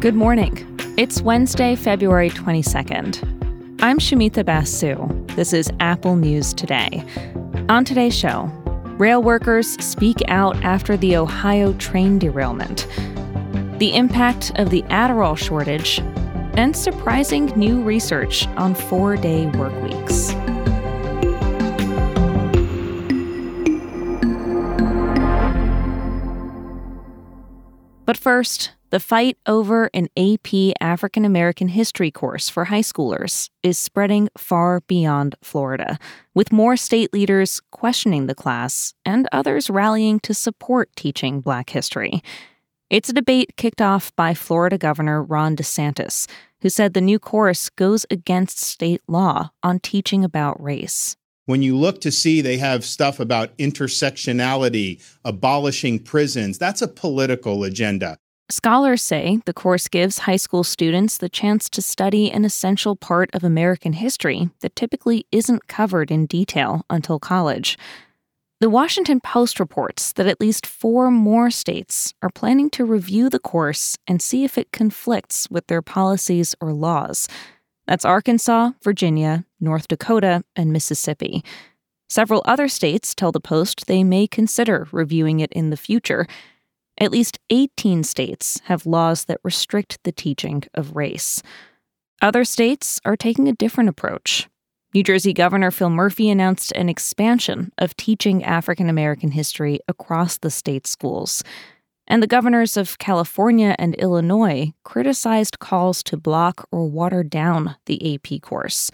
Good morning. It's Wednesday, February 22nd. I'm Shumita Basu. This is Apple News Today. On today's show, rail workers speak out after the Ohio train derailment, the impact of the Adderall shortage, and surprising new research on four day work weeks. But first, the fight over an AP African American history course for high schoolers is spreading far beyond Florida, with more state leaders questioning the class and others rallying to support teaching Black history. It's a debate kicked off by Florida Governor Ron DeSantis, who said the new course goes against state law on teaching about race. When you look to see they have stuff about intersectionality, abolishing prisons, that's a political agenda. Scholars say the course gives high school students the chance to study an essential part of American history that typically isn't covered in detail until college. The Washington Post reports that at least four more states are planning to review the course and see if it conflicts with their policies or laws. That's Arkansas, Virginia, North Dakota, and Mississippi. Several other states tell the Post they may consider reviewing it in the future at least 18 states have laws that restrict the teaching of race. Other states are taking a different approach. New Jersey Governor Phil Murphy announced an expansion of teaching African American history across the state schools. And the governors of California and Illinois criticized calls to block or water down the AP course.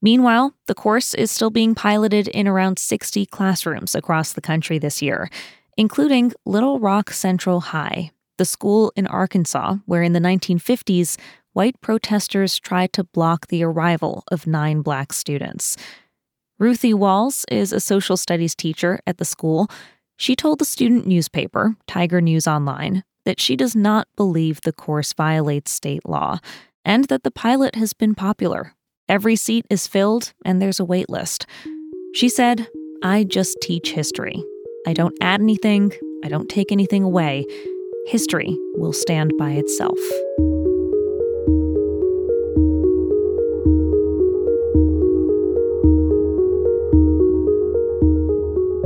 Meanwhile, the course is still being piloted in around 60 classrooms across the country this year, including Little Rock Central High, the school in Arkansas where in the 1950s, white protesters tried to block the arrival of nine black students. Ruthie Walls is a social studies teacher at the school. She told the student newspaper, Tiger News Online, that she does not believe the course violates state law and that the pilot has been popular. Every seat is filled and there's a wait list. She said, I just teach history. I don't add anything, I don't take anything away. History will stand by itself.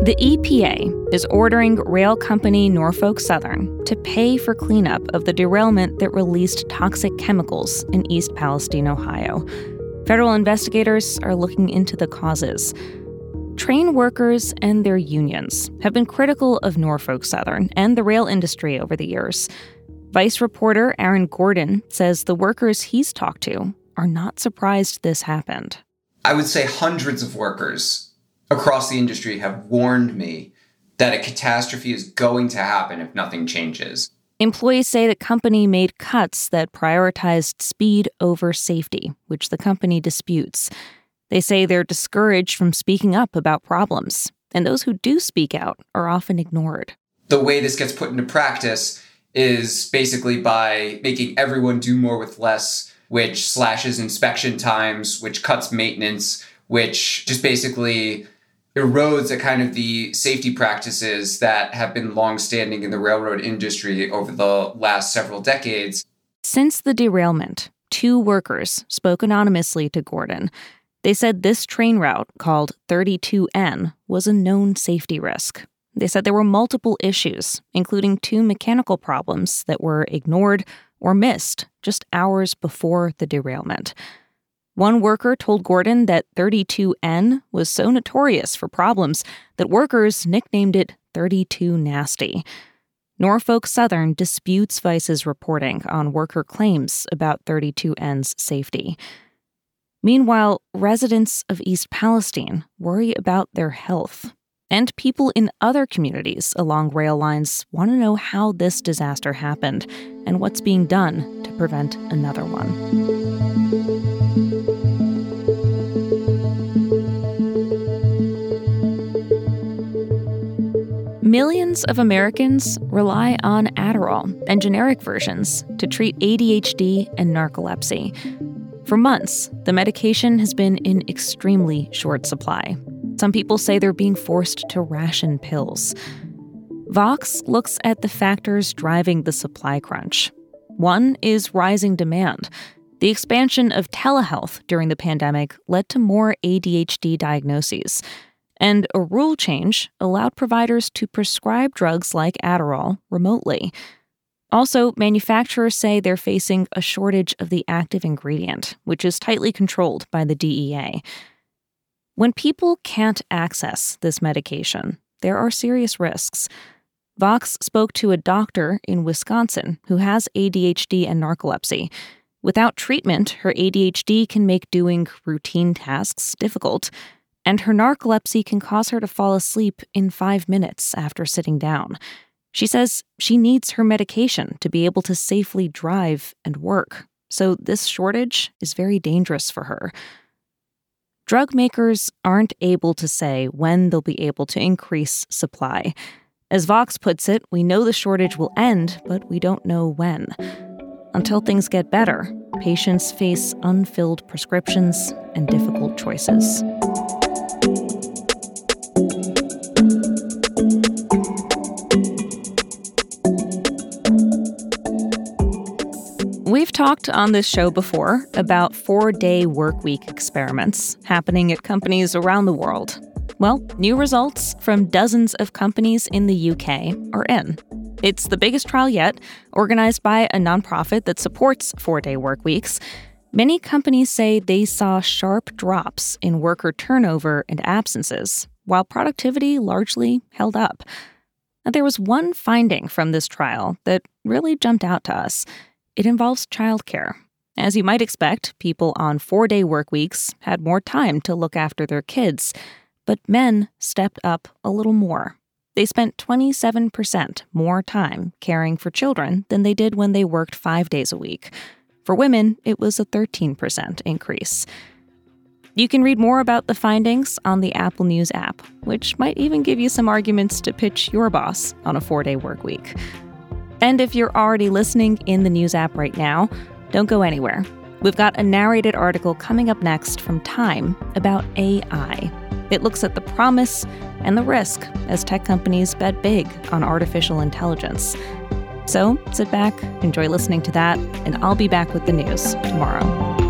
The EPA is ordering rail company Norfolk Southern to pay for cleanup of the derailment that released toxic chemicals in East Palestine, Ohio. Federal investigators are looking into the causes. Train workers and their unions have been critical of Norfolk Southern and the rail industry over the years. Vice reporter Aaron Gordon says the workers he's talked to are not surprised this happened. I would say hundreds of workers across the industry have warned me that a catastrophe is going to happen if nothing changes. Employees say the company made cuts that prioritized speed over safety, which the company disputes. They say they're discouraged from speaking up about problems, and those who do speak out are often ignored. The way this gets put into practice is basically by making everyone do more with less, which slashes inspection times, which cuts maintenance, which just basically erodes a kind of the safety practices that have been longstanding in the railroad industry over the last several decades. Since the derailment, two workers spoke anonymously to Gordon they said this train route, called 32N, was a known safety risk. They said there were multiple issues, including two mechanical problems that were ignored or missed just hours before the derailment. One worker told Gordon that 32N was so notorious for problems that workers nicknamed it 32 Nasty. Norfolk Southern disputes Vice's reporting on worker claims about 32N's safety. Meanwhile, residents of East Palestine worry about their health. And people in other communities along rail lines want to know how this disaster happened and what's being done to prevent another one. Millions of Americans rely on Adderall and generic versions to treat ADHD and narcolepsy. For months, the medication has been in extremely short supply. Some people say they're being forced to ration pills. Vox looks at the factors driving the supply crunch. One is rising demand. The expansion of telehealth during the pandemic led to more ADHD diagnoses, and a rule change allowed providers to prescribe drugs like Adderall remotely. Also, manufacturers say they're facing a shortage of the active ingredient, which is tightly controlled by the DEA. When people can't access this medication, there are serious risks. Vox spoke to a doctor in Wisconsin who has ADHD and narcolepsy. Without treatment, her ADHD can make doing routine tasks difficult, and her narcolepsy can cause her to fall asleep in five minutes after sitting down. She says she needs her medication to be able to safely drive and work, so this shortage is very dangerous for her. Drug makers aren't able to say when they'll be able to increase supply. As Vox puts it, we know the shortage will end, but we don't know when. Until things get better, patients face unfilled prescriptions and difficult choices. We've talked on this show before about four day work week experiments happening at companies around the world. Well, new results from dozens of companies in the UK are in. It's the biggest trial yet, organized by a nonprofit that supports four day work weeks. Many companies say they saw sharp drops in worker turnover and absences, while productivity largely held up. And there was one finding from this trial that really jumped out to us. It involves childcare. As you might expect, people on four day work weeks had more time to look after their kids. But men stepped up a little more. They spent 27% more time caring for children than they did when they worked five days a week. For women, it was a 13% increase. You can read more about the findings on the Apple News app, which might even give you some arguments to pitch your boss on a four day work week. And if you're already listening in the News app right now, don't go anywhere. We've got a narrated article coming up next from Time about AI. It looks at the promise and the risk as tech companies bet big on artificial intelligence. So sit back, enjoy listening to that, and I'll be back with the news tomorrow.